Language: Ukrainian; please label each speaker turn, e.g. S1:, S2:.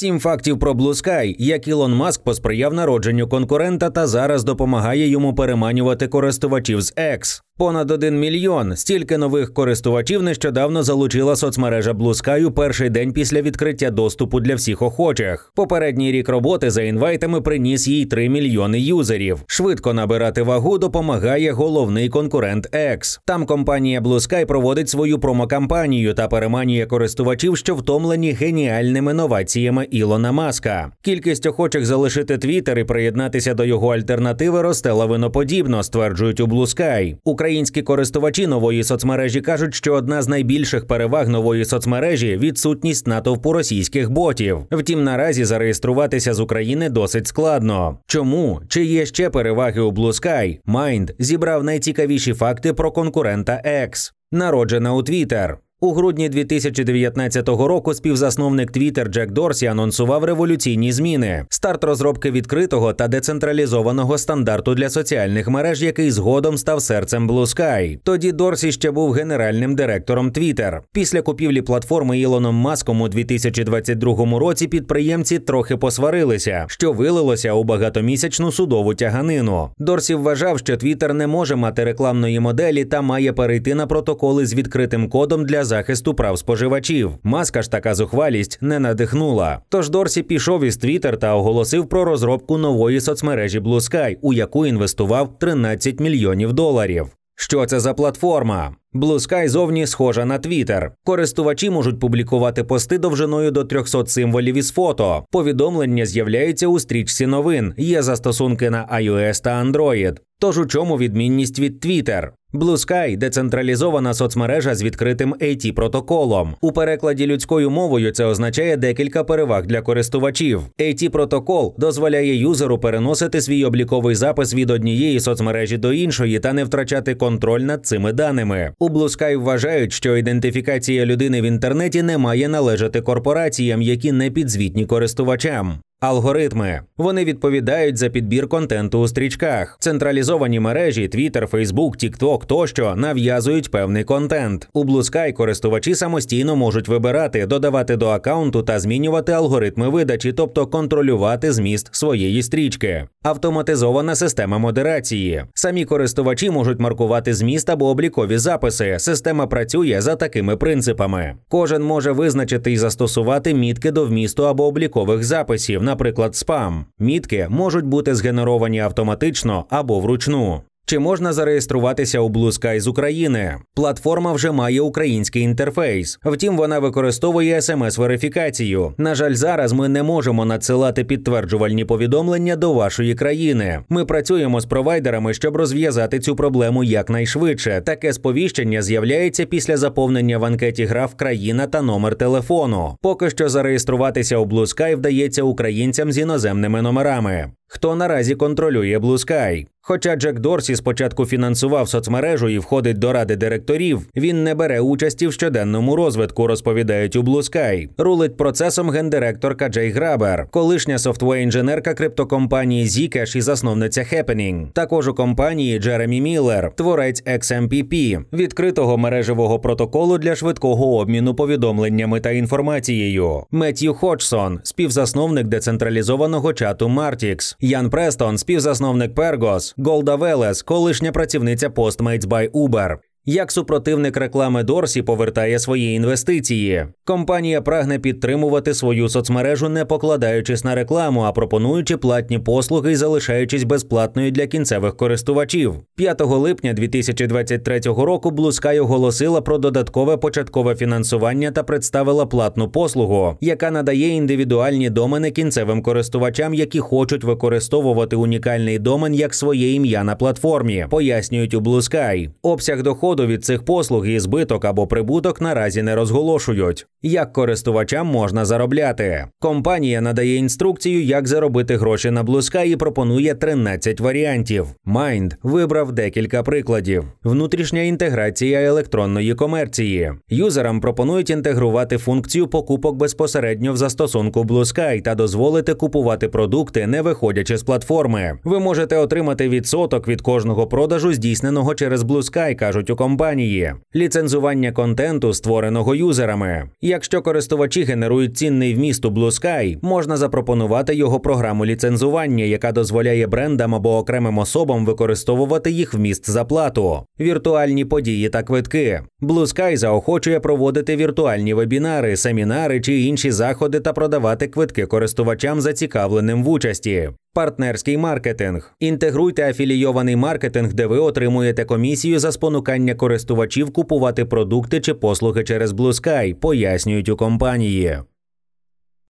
S1: Сім фактів про Sky, як Ілон Маск посприяв народженню конкурента та зараз допомагає йому переманювати користувачів з X. Понад один мільйон. Стільки нових користувачів нещодавно залучила соцмережа Blue Sky у перший день після відкриття доступу для всіх охочих. Попередній рік роботи за інвайтами приніс їй 3 мільйони юзерів. Швидко набирати вагу допомагає головний конкурент X. Там компанія Blue Sky проводить свою промокампанію та переманює користувачів, що втомлені геніальними новаціями Ілона Маска. Кількість охочих залишити Твіттер і приєднатися до його альтернативи росте лавиноподібно, стверджують у Blue Sky. Українські користувачі нової соцмережі кажуть, що одна з найбільших переваг нової соцмережі відсутність натовпу російських ботів. Втім, наразі зареєструватися з України досить складно. Чому? Чи є ще переваги у Blue Sky? Mind зібрав найцікавіші факти про конкурента X. Народжена у Twitter. У грудні 2019 року співзасновник Twitter Джек Дорсі анонсував революційні зміни: старт розробки відкритого та децентралізованого стандарту для соціальних мереж, який згодом став серцем Blue Sky. Тоді Дорсі ще був генеральним директором Twitter. Після купівлі платформи Ілоном Маском у 2022 році підприємці трохи посварилися, що вилилося у багатомісячну судову тяганину. Дорсі вважав, що Twitter не може мати рекламної моделі та має перейти на протоколи з відкритим кодом для захисту прав споживачів. Маска ж така зухвалість не надихнула. Тож Дорсі пішов із Twitter та оголосив про розробку нової соцмережі Blue Sky, у яку інвестував 13 мільйонів доларів. Що це за платформа? Blue Sky зовні схожа на Twitter. Користувачі можуть публікувати пости довжиною до 300 символів із фото. Повідомлення з'являються у стрічці новин. Є застосунки на iOS та Android. Тож у чому відмінність від Twitter? Blue Sky – децентралізована соцмережа з відкритим at протоколом. У перекладі людською мовою це означає декілька переваг для користувачів. at протокол дозволяє юзеру переносити свій обліковий запис від однієї соцмережі до іншої та не втрачати контроль над цими даними. У Blue Sky вважають, що ідентифікація людини в інтернеті не має належати корпораціям, які не підзвітні користувачам. Алгоритми вони відповідають за підбір контенту у стрічках. Централізовані мережі Twitter, Facebook, TikTok тощо нав'язують певний контент. У Blue Sky користувачі самостійно можуть вибирати, додавати до аккаунту та змінювати алгоритми видачі, тобто контролювати зміст своєї стрічки. Автоматизована система модерації. Самі користувачі можуть маркувати зміст або облікові записи. Система працює за такими принципами. Кожен може визначити і застосувати мітки до вмісту або облікових записів наприклад, спам. Мітки можуть бути згенеровані автоматично або вручну. Чи можна зареєструватися у Blue Sky з України? Платформа вже має український інтерфейс. Втім, вона використовує смс-верифікацію. На жаль, зараз ми не можемо надсилати підтверджувальні повідомлення до вашої країни. Ми працюємо з провайдерами, щоб розв'язати цю проблему якнайшвидше. Таке сповіщення з'являється після заповнення в анкеті граф країна та номер телефону. Поки що зареєструватися у Blue Sky вдається українцям з іноземними номерами. Хто наразі контролює Blue Sky? Хоча Джек Дорсі спочатку фінансував соцмережу і входить до ради директорів, він не бере участі в щоденному розвитку, розповідають у Blue Sky. Рулить процесом гендиректорка Джей Грабер, колишня software-інженерка криптокомпанії Zcash і засновниця Happening. Також у компанії Джеремі Міллер, творець XMPP, відкритого мережевого протоколу для швидкого обміну повідомленнями та інформацією. Меттью Ходжсон, співзасновник децентралізованого чату Matrix. Ян Престон, співзасновник Peergos, Голда Велес, колишня працівниця Postmates by Uber. Як супротивник реклами Дорсі повертає свої інвестиції, компанія прагне підтримувати свою соцмережу, не покладаючись на рекламу, а пропонуючи платні послуги і залишаючись безплатною для кінцевих користувачів. 5 липня 2023 року Sky оголосила про додаткове початкове фінансування та представила платну послугу, яка надає індивідуальні домени кінцевим користувачам, які хочуть використовувати унікальний домен як своє ім'я на платформі. Пояснюють у Sky. Обсяг доходу доходу від цих послуг і збиток або прибуток наразі не розголошують. Як користувачам можна заробляти? Компанія надає інструкцію, як заробити гроші на Sky і пропонує 13 варіантів. Mind вибрав декілька прикладів: внутрішня інтеграція електронної комерції. Юзерам пропонують інтегрувати функцію покупок безпосередньо в застосунку Blue Sky та дозволити купувати продукти, не виходячи з платформи. Ви можете отримати відсоток від кожного продажу, здійсненого через Blue Sky, кажуть у компанії, ліцензування контенту, створеного юзерами. Якщо користувачі генерують цінний вміст у Blue Sky, можна запропонувати його програму ліцензування, яка дозволяє брендам або окремим особам використовувати їх вміст за плату, віртуальні події та квитки. Blue Sky заохочує проводити віртуальні вебінари, семінари чи інші заходи та продавати квитки користувачам, зацікавленим в участі. Партнерський маркетинг. Інтегруйте афілійований маркетинг, де ви отримуєте комісію за спонукання користувачів купувати продукти чи послуги через Blue Sky, пояснюють у компанії.